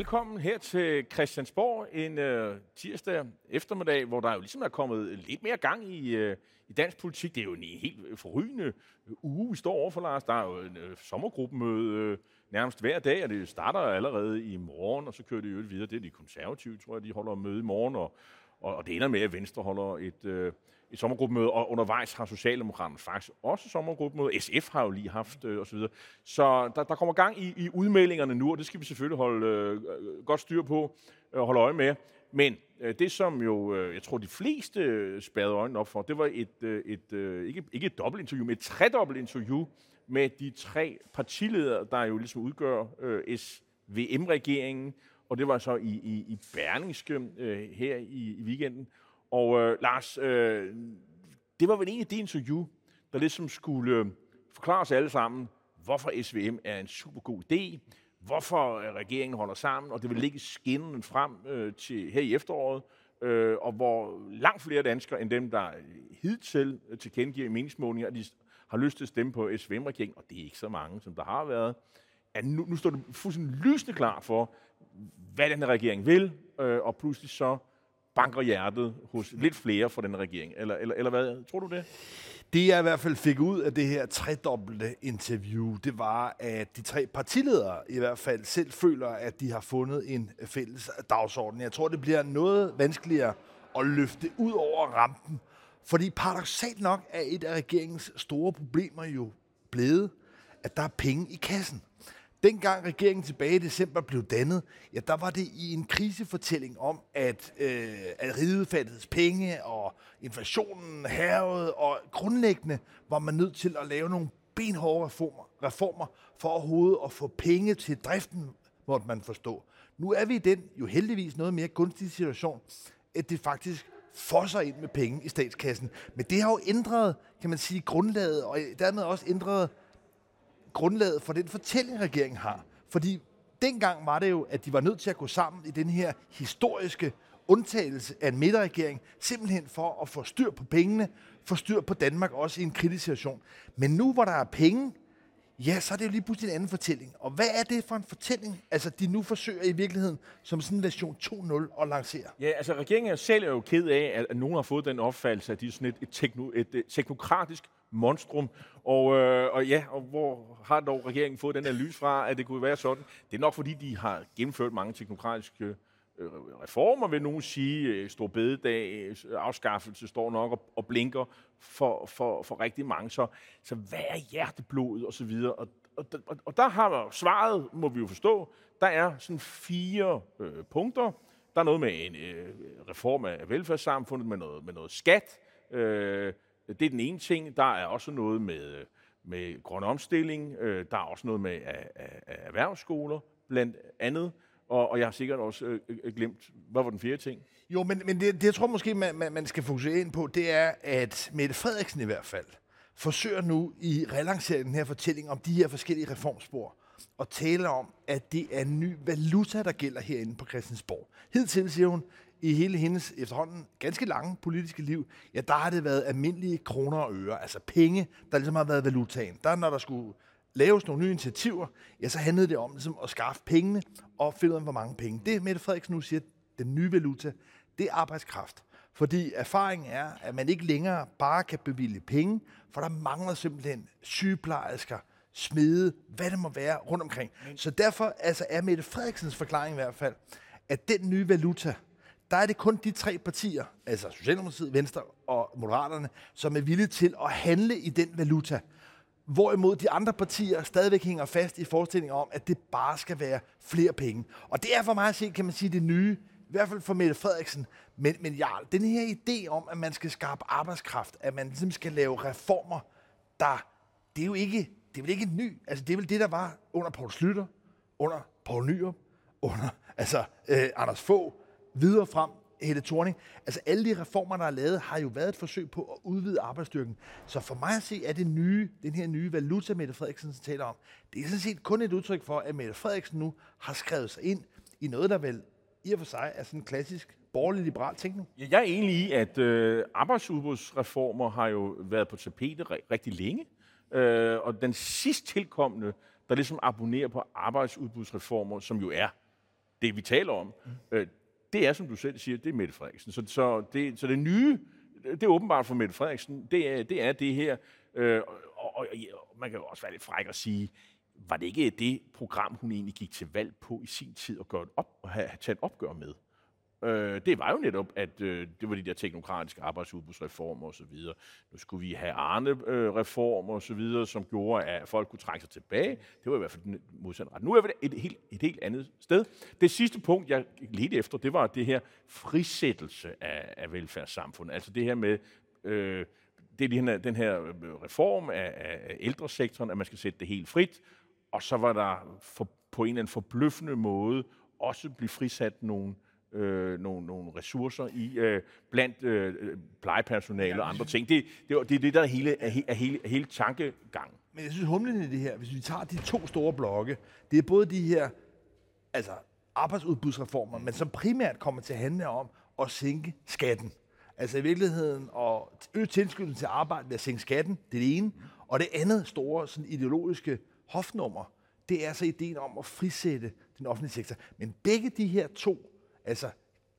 velkommen her til Christiansborg en øh, tirsdag eftermiddag, hvor der jo ligesom er kommet lidt mere gang i, øh, i dansk politik. Det er jo en helt forrygende øh, uge, vi står overfor, Lars. Der er jo en øh, sommergruppemøde øh, nærmest hver dag, og det starter allerede i morgen, og så kører det jo videre. Det er de konservative, tror jeg, de holder møde i morgen, og, og, og det ender med, at Venstre holder et... Øh, et sommergruppemøde, og undervejs har Socialdemokraterne faktisk også sommergruppemøde. SF har jo lige haft øh, osv. Så der, der kommer gang i, i udmeldingerne nu, og det skal vi selvfølgelig holde øh, godt styr på og holde øje med. Men øh, det, som jo, øh, jeg tror, de fleste øh, spadede øjnene op for, det var et, øh, et øh, ikke, ikke et dobbelt interview, men et tredobbelt interview med de tre partiledere, der jo ligesom udgør øh, SVM-regeringen, og det var så i, i, i Berlingske øh, her i, i weekenden. Og øh, Lars, øh, det var vel egentlig det interview, der ligesom skulle øh, forklare os alle sammen, hvorfor SVM er en super god idé, hvorfor øh, regeringen holder sammen, og det vil ligge skinnen frem øh, til her i efteråret, øh, og hvor langt flere danskere end dem, der hidtil tilkendegiver i meningsmålinger, at de har lyst til at stemme på SVM-regeringen, og det er ikke så mange, som der har været, at nu, nu står det fuldstændig lysende klar for, hvad den her regering vil, øh, og pludselig så banker hjertet hos lidt flere fra den regering? Eller, eller, eller hvad? Tror du det? Det jeg i hvert fald fik ud af det her tredobbelte interview, det var, at de tre partiledere i hvert fald selv føler, at de har fundet en fælles dagsorden. Jeg tror, det bliver noget vanskeligere at løfte ud over rampen. Fordi paradoxalt nok er et af regeringens store problemer jo blevet, at der er penge i kassen. Dengang regeringen tilbage i december blev dannet, ja, der var det i en krisefortælling om, at, øh, at riget fattede penge, og inflationen hervede, og grundlæggende var man nødt til at lave nogle benhårde reformer, reformer for overhovedet at få penge til driften, måtte man forstå. Nu er vi i den jo heldigvis noget mere gunstige situation, at det faktisk fosser ind med penge i statskassen. Men det har jo ændret, kan man sige, grundlaget, og dermed også ændret grundlaget for den fortælling, regeringen har. Fordi dengang var det jo, at de var nødt til at gå sammen i den her historiske undtagelse af en midterregering, simpelthen for at få styr på pengene, få styr på Danmark også i en kritisk situation. Men nu, hvor der er penge, ja, så er det jo lige pludselig en anden fortælling. Og hvad er det for en fortælling, altså de nu forsøger i virkeligheden som sådan en version 2.0 at lancere? Ja, altså regeringen selv er jo ked af, at nogen har fået den opfattelse, at de er sådan et, et, tekno, et, et teknokratisk monstrum. Og, øh, og ja, og hvor har dog regeringen fået den analyse fra, at det kunne være sådan? Det er nok fordi, de har gennemført mange teknokratiske øh, reformer, vil nogen sige. Øh, stor bededag, øh, afskaffelse står nok og, og blinker for, for, for rigtig mange. Så, så hvad er hjerteblodet og så videre? Og, og, og, og der har svaret, må vi jo forstå, der er sådan fire øh, punkter. Der er noget med en øh, reform af velfærdssamfundet, med noget, med noget skat, øh, det er den ene ting. Der er også noget med, med grøn omstilling. Øh, der er også noget med af, af, af erhvervsskoler, blandt andet. Og, og jeg har sikkert også øh, øh, øh, glemt, hvad var den fjerde ting? Jo, men, men det, det, jeg tror måske, man, man, man skal fokusere ind på, det er, at Mette Frederiksen i hvert fald forsøger nu i relanceringen den her fortælling om de her forskellige reformspor og taler om, at det er en ny valuta, der gælder herinde på Christiansborg. Hidtil siger hun, i hele hendes efterhånden ganske lange politiske liv, ja, der har det været almindelige kroner og øre, altså penge, der ligesom har været valutaen. Der, når der skulle laves nogle nye initiativer, ja, så handlede det om ligesom, at skaffe pengene og finde ud af, hvor mange penge. Det Mette Frederiksen nu siger, den nye valuta, det er arbejdskraft. Fordi erfaringen er, at man ikke længere bare kan bevilge penge, for der mangler simpelthen sygeplejersker, smede, hvad det må være rundt omkring. Så derfor altså, er Mette Frederiksens forklaring i hvert fald, at den nye valuta, der er det kun de tre partier, altså Socialdemokratiet, Venstre og Moderaterne, som er villige til at handle i den valuta. Hvorimod de andre partier stadigvæk hænger fast i forestillingen om, at det bare skal være flere penge. Og det er for mig at se, kan man sige, det nye, i hvert fald for Mette Frederiksen. Men, men ja, den her idé om, at man skal skabe arbejdskraft, at man ligesom skal lave reformer, der, det er jo ikke, det er vel ikke ny. Altså, det er vel det, der var under Poul Slytter, under Poul Nyrup, under altså, øh, Anders Fogh, videre frem, Helle Thorning. Altså alle de reformer, der er lavet, har jo været et forsøg på at udvide arbejdsstyrken. Så for mig at se, er det nye, den her nye valuta, Mette Frederiksen taler om, det er sådan set kun et udtryk for, at Mette Frederiksen nu har skrevet sig ind i noget, der vel i og for sig er sådan en klassisk borgerlig-liberal tænkning. Ja, jeg er enig i, at øh, arbejdsudbudsreformer har jo været på tapetet rigtig længe. Øh, og den sidst tilkommende, der ligesom abonnerer på arbejdsudbudsreformer, som jo er det vi taler om, mm. øh, det er, som du selv siger, det er Mette Frederiksen. Så, så, det, så det nye, det er åbenbart for Mette Frederiksen, det er det, er det her, øh, og, og, og man kan jo også være lidt fræk og sige, var det ikke det program, hun egentlig gik til valg på i sin tid at gøre op, og have, have taget et opgør med? Øh, det var jo netop, at øh, det var de der teknokratiske arbejdsudbudsreformer osv. Nu skulle vi have Arne-reformer øh, osv., som gjorde, at folk kunne trække sig tilbage. Det var i hvert fald den modsatte ret. Nu er vi et, helt, et helt andet sted. Det sidste punkt, jeg ledte efter, det var det her frisættelse af, af velfærdssamfundet. Altså det her med... Øh, det er den her, den her øh, reform af, af ældresektoren, at man skal sætte det helt frit, og så var der for, på en eller anden forbløffende måde også blive frisat nogle øh, nogle, nogle ressourcer i øh, blandt øh, plejepersonale og andre ting. Det, det, det er det, der er hele, er, er hele, er hele tankegangen. Men jeg synes, humlen i det her, hvis vi tager de to store blokke, det er både de her altså arbejdsudbudsreformer, men som primært kommer til at handle om at sænke skatten. Altså i virkeligheden at øge tilskyndelsen til arbejde ved at sænke skatten, det er det ene. Og det andet store sådan ideologiske hofnummer, det er så ideen om at frisætte den offentlige sektor. Men begge de her to altså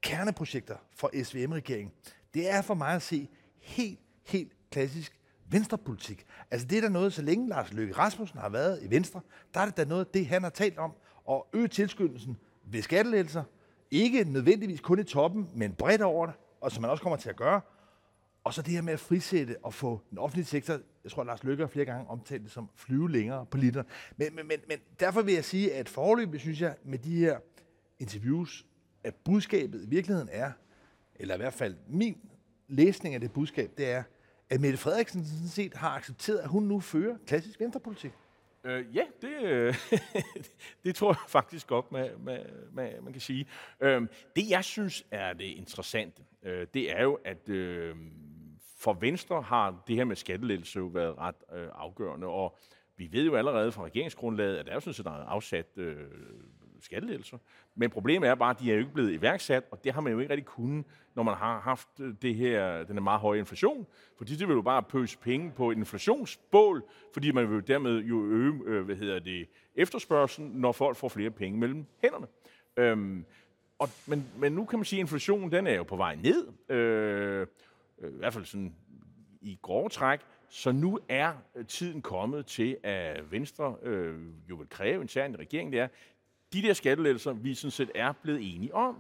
kerneprojekter for SVM-regeringen, det er for mig at se helt, helt klassisk venstrepolitik. Altså det er da noget, så længe Lars Løkke Rasmussen har været i Venstre, der er det da noget, det han har talt om, at øge tilskyndelsen ved skattelettelser, ikke nødvendigvis kun i toppen, men bredt over det, og som man også kommer til at gøre. Og så det her med at frisætte og få den offentlige sektor, jeg tror, Lars Løkke har flere gange omtalt det som flyve længere på liter. Men, men, men, men derfor vil jeg sige, at forløbet, synes jeg, med de her interviews at budskabet i virkeligheden er, eller i hvert fald min læsning af det budskab, det er, at Mette Frederiksen sådan set har accepteret, at hun nu fører klassisk venstrepolitik. Øh, ja, det, øh, det tror jeg faktisk godt, man, man, man, man kan sige. Øh, det, jeg synes er det interessante, øh, det er jo, at øh, for Venstre har det her med skattelettelse jo været ret øh, afgørende, og vi ved jo allerede fra regeringsgrundlaget, at der er jo sådan set afsat øh, skattelettelser. Men problemet er bare, at de er jo ikke blevet iværksat, og det har man jo ikke rigtig kunnet, når man har haft øh, det her, den er meget høje inflation. Fordi det vil jo bare pøse penge på et inflationsbål, fordi man vil dermed jo øge øh, hvad hedder det, efterspørgselen, når folk får flere penge mellem hænderne. Øhm, og, men, men nu kan man sige, at inflationen den er jo på vej ned. Øh, øh I hvert fald sådan i grove træk. Så nu er tiden kommet til, at Venstre øh, jo vil kræve en i regeringen, det er, de der skattelettelser, vi sådan set er blevet enige om,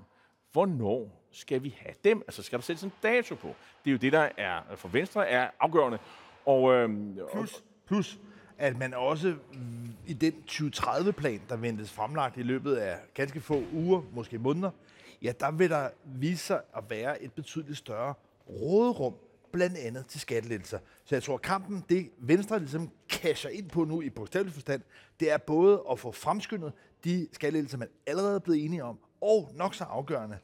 hvornår skal vi have dem? Altså skal der sættes en dato på? Det er jo det, der er for Venstre er afgørende. Og, øhm, plus, plus, at man også mm, i den 2030-plan, der ventes fremlagt i løbet af ganske få uger, måske måneder, ja, der vil der vise sig at være et betydeligt større råderum, blandt andet til skattelettelser. Så jeg tror, at kampen, det Venstre ligesom casher ind på nu i bogstavelig forstand, det er både at få fremskyndet de skattelettelser, man allerede er blevet enige om, og nok så afgørende,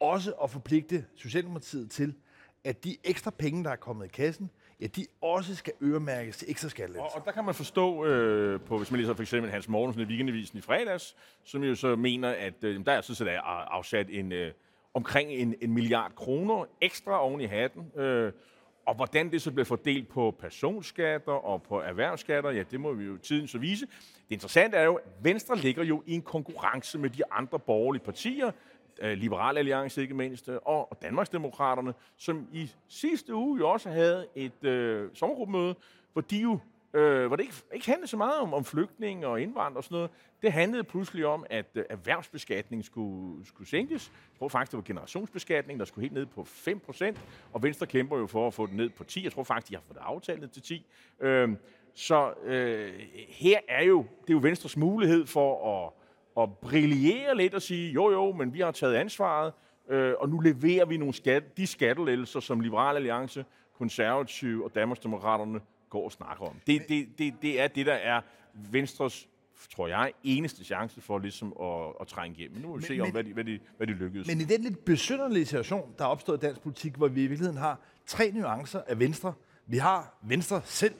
også at forpligte Socialdemokratiet til, at de ekstra penge, der er kommet i kassen, ja, de også skal øremærkes til ekstra skattelettelser. Og, og der kan man forstå, øh, på, hvis man læser for eksempel Hans Morgensen i Weekendavisen i fredags, som jo så mener, at øh, der er sådan set afsat en, øh, omkring en, en milliard kroner ekstra oven i hatten, øh, og hvordan det så bliver fordelt på personskatter og på erhvervsskatter, ja, det må vi jo tiden så vise. Det interessante er jo, at Venstre ligger jo i en konkurrence med de andre borgerlige partier, øh, Liberal Alliance ikke mindst, og, og Danmarksdemokraterne, som i sidste uge jo også havde et øh, sommergruppemøde, hvor de jo øh, hvor det ikke, ikke handlede så meget om, om flygtninge og indvandrere og sådan noget. Det handlede pludselig om, at øh, erhvervsbeskatningen skulle, skulle sænkes. Jeg tror faktisk, det var generationsbeskatning, der skulle helt ned på 5% og Venstre kæmper jo for at få den ned på 10. Jeg tror faktisk, de har fået det aftalt til 10. Øh, så øh, her er jo, det er jo Venstres mulighed for at, at brillere lidt og sige, jo jo, men vi har taget ansvaret, øh, og nu leverer vi nogle skat, de skattelettelser, som Liberal Alliance, Konservative og Danmarksdemokraterne går og snakker om. Det, det, det, det er det, der er Venstres tror jeg, eneste chance for ligesom at, at trænge igenmen. Nu må vi men, se, om, hvad, de, hvad, de, hvad de lykkedes. Men i den lidt besynderlige situation, der er opstået i dansk politik, hvor vi i virkeligheden har tre nuancer af Venstre. Vi har Venstre selv,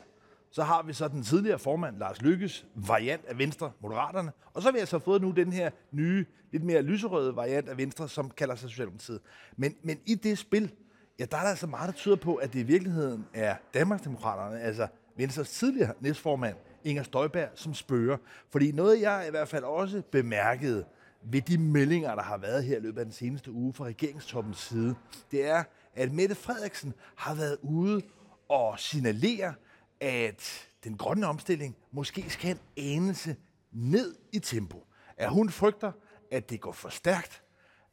så har vi så den tidligere formand, Lars Lykkes, variant af Venstre, Moderaterne, og så har vi altså fået nu den her nye, lidt mere lyserøde variant af Venstre, som kalder sig Socialdemokratiet. Men, men i det spil, Ja, der er der altså meget, der tyder på, at det i virkeligheden er Danmarksdemokraterne, altså Venstres tidligere næstformand, Inger Støjberg, som spørger. Fordi noget, jeg i hvert fald også bemærkede ved de meldinger, der har været her i løbet af den seneste uge fra regeringstoppens side, det er, at Mette Frederiksen har været ude og signalere, at den grønne omstilling måske skal en anelse ned i tempo. At hun frygter, at det går for stærkt,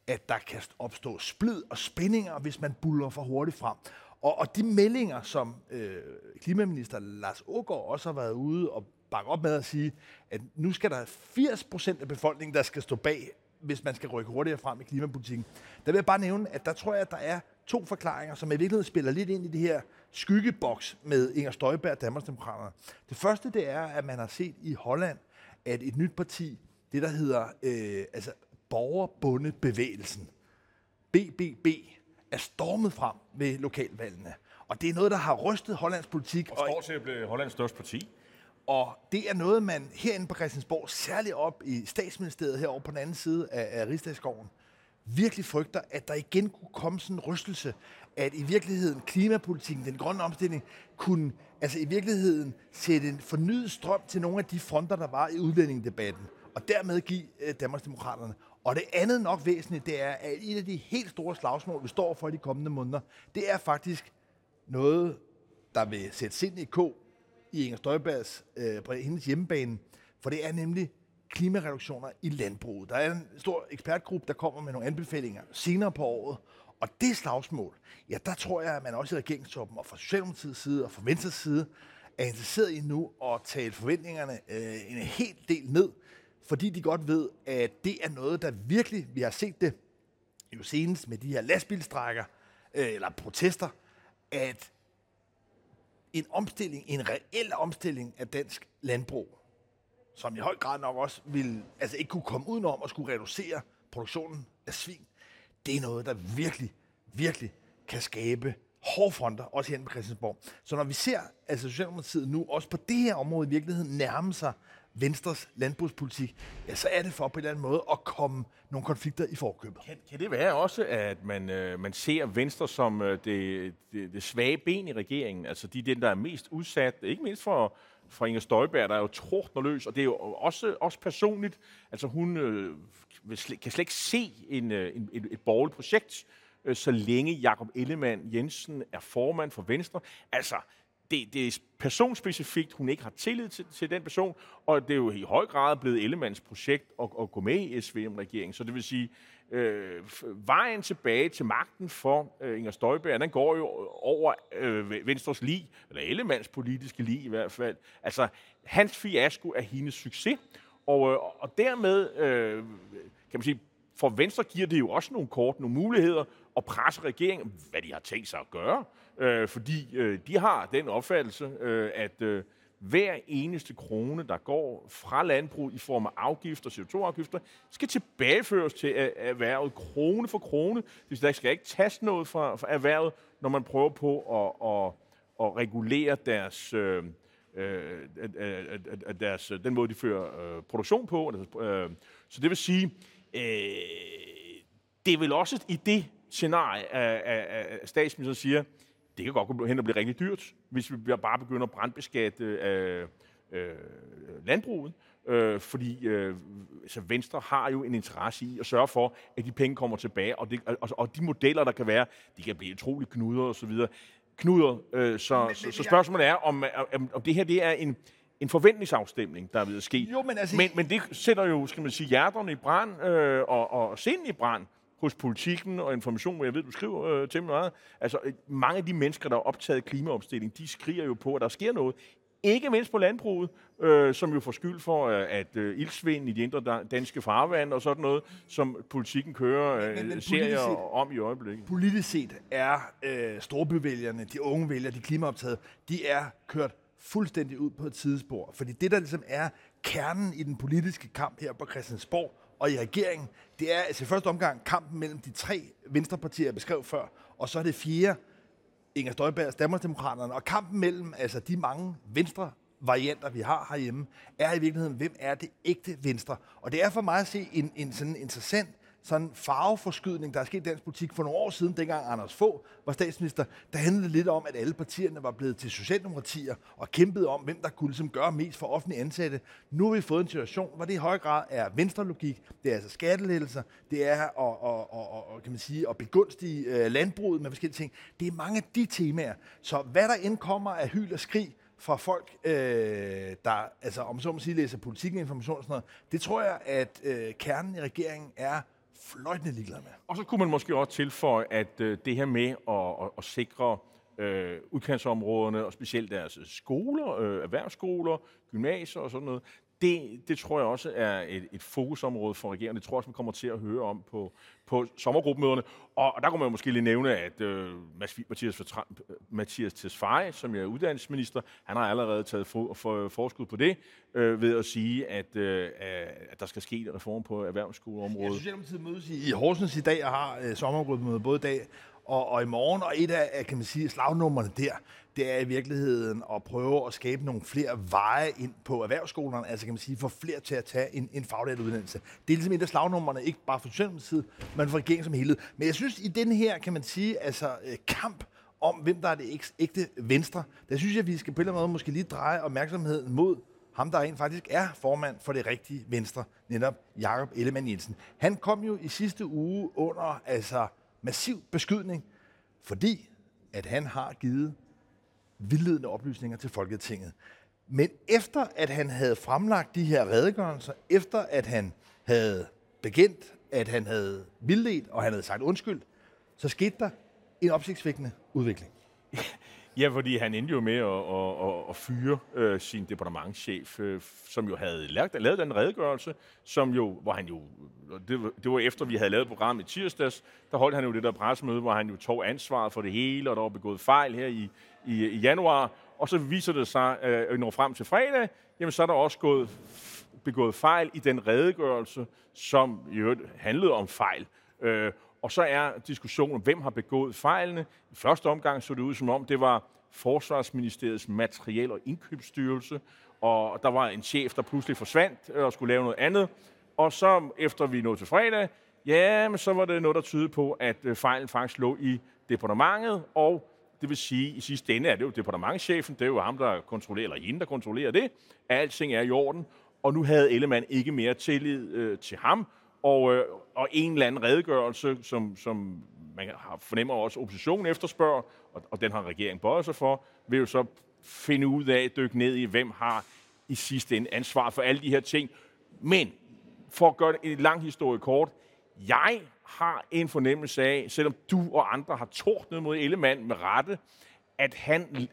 at der kan opstå splid og spændinger, hvis man buller for hurtigt frem. Og, og de meldinger, som øh, klimaminister Lars Ågaard også har været ude og bakke op med at sige, at nu skal der 80% af befolkningen, der skal stå bag, hvis man skal rykke hurtigere frem i klimapolitikken. Der vil jeg bare nævne, at der tror jeg, at der er to forklaringer, som i virkeligheden spiller lidt ind i det her skyggeboks med Inger Støjberg og Danmarksdemokraterne. Det første, det er, at man har set i Holland, at et nyt parti, det der hedder øh, altså borgerbundebevægelsen, BBB, er stormet frem ved lokalvalgene. Og det er noget, der har rystet Hollands politik. Og står til at blive Hollands største parti. Og det er noget, man herinde på Christiansborg, særligt op i statsministeriet herovre på den anden side af, af Rigsdagsgården, virkelig frygter, at der igen kunne komme sådan en rystelse, at i virkeligheden klimapolitikken, den grønne omstilling, kunne altså i virkeligheden sætte en fornyet strøm til nogle af de fronter, der var i udlændingedebatten, og dermed give eh, Danmarksdemokraterne. Og det andet nok væsentligt, det er, at et af de helt store slagsmål, vi står for i de kommende måneder, det er faktisk noget, der vil sætte sind i kog i Inger Støjbergs øh, på hendes hjemmebane, for det er nemlig klimareduktioner i landbruget. Der er en stor ekspertgruppe, der kommer med nogle anbefalinger senere på året, og det slagsmål, ja, der tror jeg, at man også i regeringstoppen og fra Socialdemokratiets side og fra Venstres side er interesseret i nu at tale forventningerne øh, en hel del ned, fordi de godt ved, at det er noget, der virkelig, vi har set det jo senest med de her lastbilstrækker, øh, eller protester, at en omstilling, en reel omstilling af dansk landbrug, som i høj grad nok også vil, altså ikke kunne komme udenom at skulle reducere produktionen af svin, det er noget, der virkelig, virkelig kan skabe hårfronter, også her på Christiansborg. Så når vi ser altså Socialdemokratiet nu også på det her område i virkeligheden nærme sig Venstres landbrugspolitik, ja, så er det for på en eller anden måde at komme nogle konflikter i forkøbet. Kan, kan det være også, at man, øh, man ser Venstre som øh, det, det, det svage ben i regeringen? Altså de den, der er mest udsat, ikke mindst for, for Inger Støjberg, der er jo trådnerløs, og det er jo også, også personligt. Altså hun øh, kan slet ikke se en, øh, en, et, et borgerligt projekt, øh, så længe Jakob Ellemann Jensen er formand for Venstre. Altså, det, det er personspecifikt, hun ikke har tillid til, til den person, og det er jo i høj grad blevet Ellemands projekt at, at gå med i SVM-regeringen. Så det vil sige, øh, vejen tilbage til magten for øh, Inger Støjberg, den går jo over øh, Venstres lig, eller Ellemands politiske lig i hvert fald. Altså, hans fiasko er hendes succes, og, øh, og dermed, øh, kan man sige, for Venstre giver det jo også nogle kort, nogle muligheder at presse regeringen, hvad de har tænkt sig at gøre øh, fordi øh, de har den opfattelse, øh, at øh, hver eneste krone, der går fra landbrug i form af afgifter, CO2-afgifter, skal tilbageføres til øh, erhvervet krone for krone. Det der skal ikke tages noget fra, fra erhvervet, når man prøver på at, at, at regulere deres, øh, øh, øh deres, øh, den måde, de fører øh, produktion på. Altså, øh, så det vil sige, øh, det er vel også i det scenarie, at statsministeren siger, det kan godt gå hen og blive rigtig dyrt, hvis vi bare begynder at brandbeskatte øh, øh, landbruget. Øh, fordi øh, altså Venstre har jo en interesse i at sørge for, at de penge kommer tilbage, og, det, og, og de modeller, der kan være, de kan blive utrolig knuder og så videre. Knuder, øh, så, men, så, så spørgsmålet er, om, om, om det her det er en, en forventningsafstemning, der er ved at ske. Jo, men, altså, men, men det sætter jo, skal man sige, hjerterne i brand øh, og, og sind i brand hos politikken og information, hvor jeg ved, du skriver øh, til meget. Altså, øh, mange af de mennesker, der er optaget af klimaomstilling, de skriger jo på, at der sker noget. Ikke mindst på landbruget, øh, som jo får skyld for, øh, at øh, ildsvind i de indre danske farvand og sådan noget, som politikken kører øh, men, men serier set, om i øjeblikket. Politisk set er øh, storbyvælgerne, de unge vælgere, de klimaoptaget, de er kørt fuldstændig ud på et tidsspor. Fordi det, der ligesom er kernen i den politiske kamp her på Christiansborg, og i regeringen, det er altså i første omgang kampen mellem de tre venstrepartier, jeg beskrev før, og så er det fire, Inger Støjbergs Danmarksdemokraterne, og kampen mellem altså de mange venstre varianter, vi har herhjemme, er i virkeligheden, hvem er det ægte venstre? Og det er for mig at se en, en sådan interessant sådan farveforskydning, der er sket i dansk politik for nogle år siden, dengang Anders Få var statsminister, der handlede lidt om, at alle partierne var blevet til socialdemokratier og kæmpede om, hvem der kunne ligesom gøre mest for offentlige ansatte. Nu har vi fået en situation, hvor det i høj grad er venstrelogik, det er altså skattelettelser, det er at, at, at, kan man sige, at begunstige øh, landbruget med forskellige ting. Det er mange af de temaer. Så hvad der indkommer af hyl og skrig, fra folk, øh, der altså, om så må sige, læser politik og information og sådan noget, det tror jeg, at øh, kernen i regeringen er fløjtende ligeglad med. Og så kunne man måske også tilføje, at øh, det her med at, at, at sikre øh, udkantsområderne, og specielt deres skoler, øh, erhvervsskoler, gymnasier og sådan noget, det, det tror jeg også er et, et fokusområde for regeringen. Det tror jeg også, vi kommer til at høre om på, på sommergruppemøderne. Og, og der kunne man måske lige nævne, at øh, Mathias, Mathias Tesfaye, som er uddannelsesminister, han har allerede taget for, for, forskud på det, øh, ved at sige, at, øh, at der skal ske en reform på erhvervsskoleområdet. Ja, Socialdemokratiet mødes i, i Horsens i dag og har øh, sommergruppemøde både i dag og, og i morgen. Og et af, kan man sige, slagnummerne der, det er i virkeligheden at prøve at skabe nogle flere veje ind på erhvervsskolerne, altså kan man sige, få flere til at tage en, en faglært uddannelse. Det er ligesom et af slagnummerne, ikke bare for Socialdemokratiet, men for regeringen som helhed. Men jeg synes, i den her, kan man sige, altså øh, kamp om, hvem der er det ægte venstre, der synes jeg, at vi skal på en eller anden måde måske lige dreje opmærksomheden mod ham, der rent faktisk er formand for det rigtige venstre, netop Jakob Ellemann Jensen. Han kom jo i sidste uge under altså massiv beskydning, fordi at han har givet vildledende oplysninger til Folketinget. Men efter at han havde fremlagt de her redegørelser, efter at han havde bekendt, at han havde vildledt, og han havde sagt undskyld, så skete der en opsigtsvækkende udvikling. Ja, fordi han endte jo med at, at, at, at fyre øh, sin departementschef, øh, som jo havde lavet, lavet den redegørelse, som jo, hvor han jo, det, det var efter vi havde lavet programmet i tirsdags, der holdt han jo det der pressemøde, hvor han jo tog ansvaret for det hele, og der var begået fejl her i, i, i januar, og så viser det sig, øh, når frem til fredag, jamen så er der også gået, begået fejl i den redegørelse, som jo handlede om fejl. Øh, og så er diskussionen, hvem har begået fejlene. I første omgang så det ud som om, det var Forsvarsministeriets materiel- og indkøbsstyrelse, og der var en chef, der pludselig forsvandt øh, og skulle lave noget andet. Og så efter vi nåede til fredag, ja, men så var det noget, der tydede på, at øh, fejlen faktisk lå i departementet, og det vil sige, at i sidste ende er det jo departementchefen, det er jo ham, der kontrollerer, eller hende, der kontrollerer det, alting er i orden, og nu havde Ellemann ikke mere tillid øh, til ham, og, øh, og en eller anden redegørelse, som, som man har fornemmer også oppositionen efterspørger, og, og den har regeringen bøjet sig for, vil jo så finde ud af, dykke ned i, hvem har i sidste ende ansvar for alle de her ting. Men for at gøre en lang historie kort, jeg har en fornemmelse af, selvom du og andre har tordnet mod Ellemann med rette, at han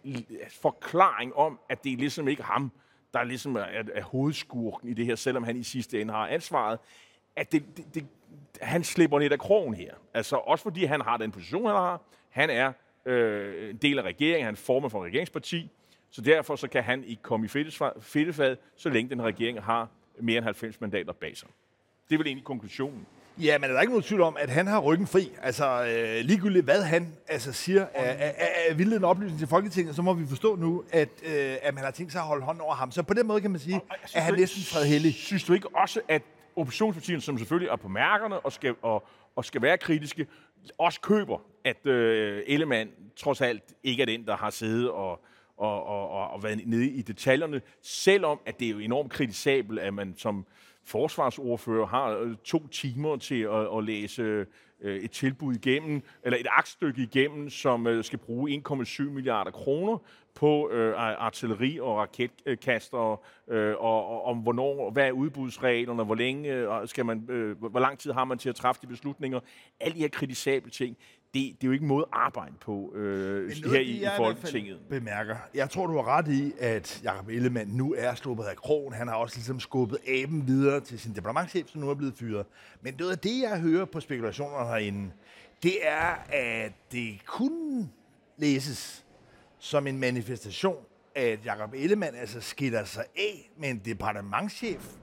forklaring om, at det er ligesom ikke ham, der ligesom er, er hovedskurken i det her, selvom han i sidste ende har ansvaret, at det, det, det, han slipper lidt af krogen her. Altså også fordi han har den position, han har. Han er øh, en del af regeringen, han former for regeringsparti, så derfor så kan han ikke komme i fedtefad, så længe den regering har mere end 90 mandater bag sig. Det er vel egentlig konklusionen. Ja, men er der ikke nogen tvivl om, at han har ryggen fri? Altså, øh, ligegyldigt hvad han altså, siger af, af, af vildledende oplysning til Folketinget, så må vi forstå nu, at, øh, at man har tænkt sig at holde hånden over ham. Så på den måde kan man sige, at han næsten fredhellig. Synes du ikke også, at oppositionspartierne, som selvfølgelig er på mærkerne og skal, og, og skal være kritiske, også køber, at øh, Ellemann trods alt ikke er den, der har siddet og, og, og, og, og været nede i detaljerne, selvom at det er jo enormt kritisabelt, at man som forsvarsordfører har øh, to timer til at, at læse øh, et tilbud igennem, eller et aktstykke igennem, som øh, skal bruge 1,7 milliarder kroner på øh, artilleri og raketkaster, øh, og, og om hvornår, hvad er udbudsreglerne, hvor længe øh, skal man, øh, hvor lang tid har man til at træffe de beslutninger. Alle de her kritisable ting, det, det er jo ikke en måde at arbejde på øh, her i, i Folketinget. bemærker. Jeg tror, du har ret i, at Jacob Ellemann nu er sluppet af krogen. Han har også ligesom skubbet aben videre til sin departementchef, som nu er blevet fyret. Men det er det, jeg hører på spekulationerne herinde. Det er, at det kunne læses som en manifestation at Jacob Ellemann altså skiller sig af med en departementchef,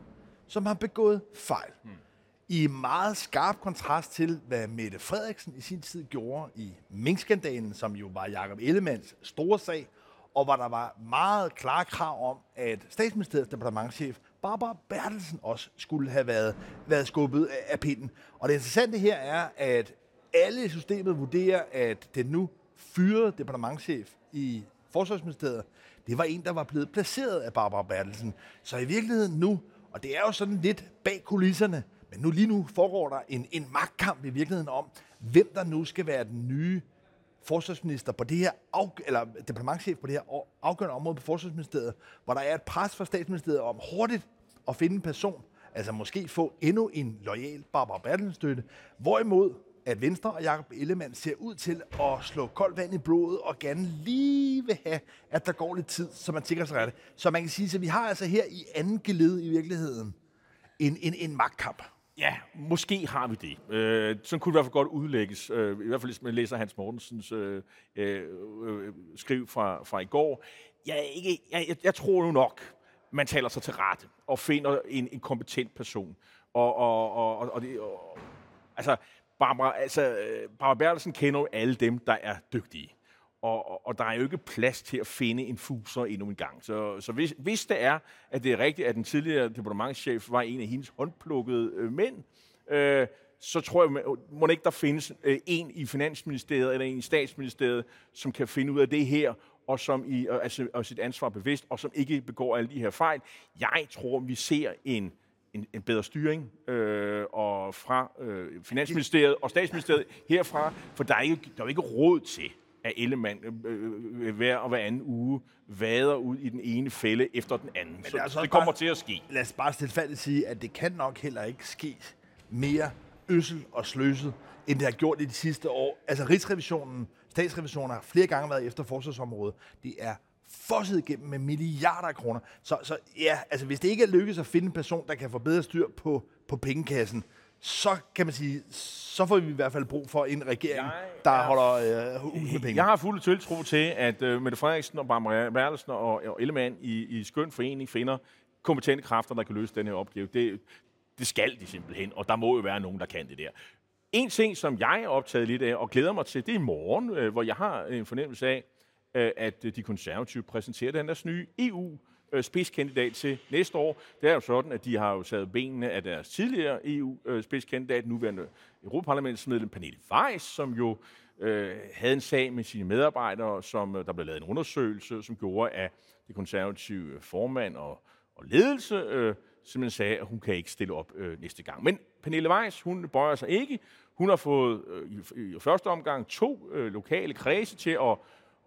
som har begået fejl. Hmm. I meget skarp kontrast til, hvad Mette Frederiksen i sin tid gjorde i minkskandalen, som jo var Jakob Ellemands store sag, og hvor der var meget klare krav om, at statsministeriets departementchef Barbara Bertelsen også skulle have været, været skubbet af, af pinden. Og det interessante her er, at alle i systemet vurderer, at den nu fyrede departementchef i Forsvarsministeriet, det var en, der var blevet placeret af Barbara Bertelsen. Så i virkeligheden nu, og det er jo sådan lidt bag kulisserne, men nu lige nu foregår der en, en magtkamp i virkeligheden om, hvem der nu skal være den nye forsvarsminister på det her, af, eller departementchef på det her afgørende område på forsvarsministeriet, hvor der er et pres fra statsministeriet om hurtigt at finde en person, altså måske få endnu en lojal Barbara Bertelsen støtte, hvorimod at Venstre og Jakob Ellemann ser ud til at slå koldt vand i blodet og gerne lige vil have, at der går lidt tid, så man tænker sig rette. Så man kan sige, at vi har altså her i anden geled i virkeligheden en, en, en magtkamp. Ja, måske har vi det. Øh, sådan kunne det i hvert fald godt udlægges. Øh, I hvert fald hvis man læser Hans Mortensens øh, øh, øh, skriv fra, fra i går. Jeg, ikke, jeg, jeg, jeg tror nu nok, man taler sig til rette og finder en, en kompetent person. Og, og, og, og, og, det, og altså, Barbara, altså, øh, Barbara Bertelsen kender jo alle dem, der er dygtige. Og, og, der er jo ikke plads til at finde en fuser endnu en gang. Så, så hvis, hvis det er, at det er rigtigt, at den tidligere departementschef var en af hendes håndplukkede øh, mænd, øh, så tror jeg, må ikke der findes øh, en i Finansministeriet eller en i Statsministeriet, som kan finde ud af det her, og som i altså, og sit ansvar bevidst, og som ikke begår alle de her fejl. Jeg tror, vi ser en en, en bedre styring øh, og fra øh, Finansministeriet og Statsministeriet herfra, for der er jo, der er jo ikke råd til, at Ellemann øh, øh, hver og hver anden uge vader ud i den ene fælde efter den anden. Men Så altså det kommer bare, til at ske. Lad os bare stilfærdigt sige, at det kan nok heller ikke ske mere øssel og sløset, end det har gjort i de sidste år. Altså Rigsrevisionen, statsrevisionen har flere gange været efter forsvarsområdet. Det er fosset igennem med milliarder af kroner. Så, så ja, altså hvis det ikke er lykkedes at finde en person, der kan få bedre styr på, på pengekassen, så kan man sige, så får vi i hvert fald brug for en regering, jeg der er, holder øh, ud med penge. Jeg har fuld tiltro til, at øh, Mette Frederiksen og Barbara Bertelsen og, og Ellemann i, i skøn forening finder kompetente kræfter, der kan løse den her opgave. Det, det skal de simpelthen, og der må jo være nogen, der kan det der. En ting, som jeg er optaget lidt af og glæder mig til, det er i morgen, øh, hvor jeg har en fornemmelse af, øh, at de konservative præsenterer den deres nye EU øh, spidskandidat til næste år. Det er jo sådan, at de har jo sat benene af deres tidligere EU-spidskandidat, nuværende Europaparlamentsmedlem Pernille Weiss, som jo øh, havde en sag med sine medarbejdere, som øh, der blev lavet en undersøgelse, som gjorde, at det konservative formand og, og ledelse øh, simpelthen sagde, at hun kan ikke stille op øh, næste gang. Men Pernille Weiss, hun bøjer sig ikke. Hun har fået øh, i, i første omgang to øh, lokale kredse til at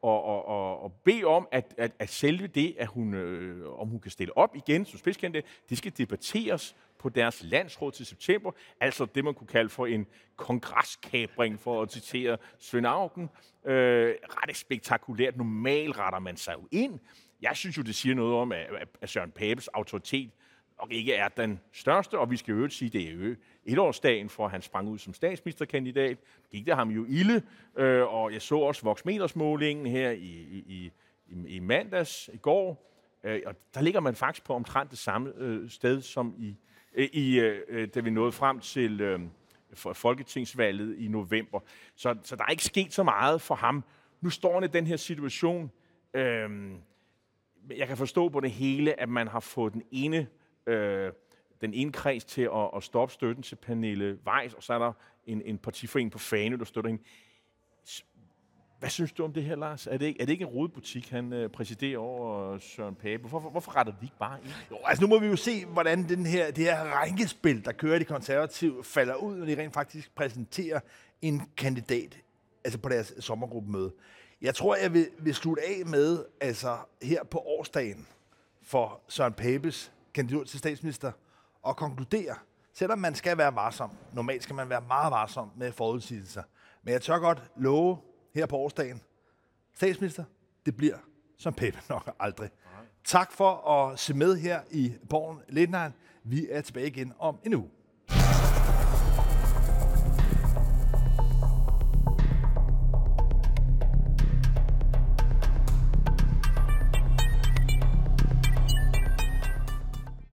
og, og, og, og bede om, at, at, at selve det, at hun, øh, om hun kan stille op igen som spidskandidat, det skal debatteres på deres landsråd til september, altså det, man kunne kalde for en kongreskabring, for at citere Svend Augen. Øh, ret spektakulært. Normalt retter man sig jo ind. Jeg synes jo, det siger noget om, at, at Søren Papes autoritet nok ikke er den største, og vi skal jo sige, at det er jo etårsdagen for, at han sprang ud som statsministerkandidat. Gik det ham jo ilde, øh, og jeg så også voksmetersmålingen her i, i, i, i mandags, i går, øh, og der ligger man faktisk på omtrent det samme øh, sted, som i, øh, i øh, da vi nåede frem til øh, for folketingsvalget i november. Så, så der er ikke sket så meget for ham. Nu står han i den her situation. Øh, jeg kan forstå på det hele, at man har fået den ene øh, den ene kreds til at, at stoppe støtten til Pernille Weiss, og så er der en, en partiforening på Fane, der støtter hende. Hvad synes du om det her, Lars? Er det ikke, er det ikke en rodebutik, han øh, præsiderer over øh, Søren Pape? Hvorfor, hvorfor retter vi ikke bare ind? Jo, altså nu må vi jo se, hvordan den her, det her rænkespil, der kører de konservative, falder ud, når de rent faktisk præsenterer en kandidat altså på deres sommergruppemøde. Jeg tror, jeg vil, vil slutte af med, altså her på årsdagen for Søren Papes kandidat til statsminister, og konkludere, selvom man skal være varsom, normalt skal man være meget varsom med forudsigelser, men jeg tør godt love her på årsdagen, statsminister, det bliver som Pepe nok aldrig. Tak for at se med her i Borgen Lindheim. Vi er tilbage igen om en uge.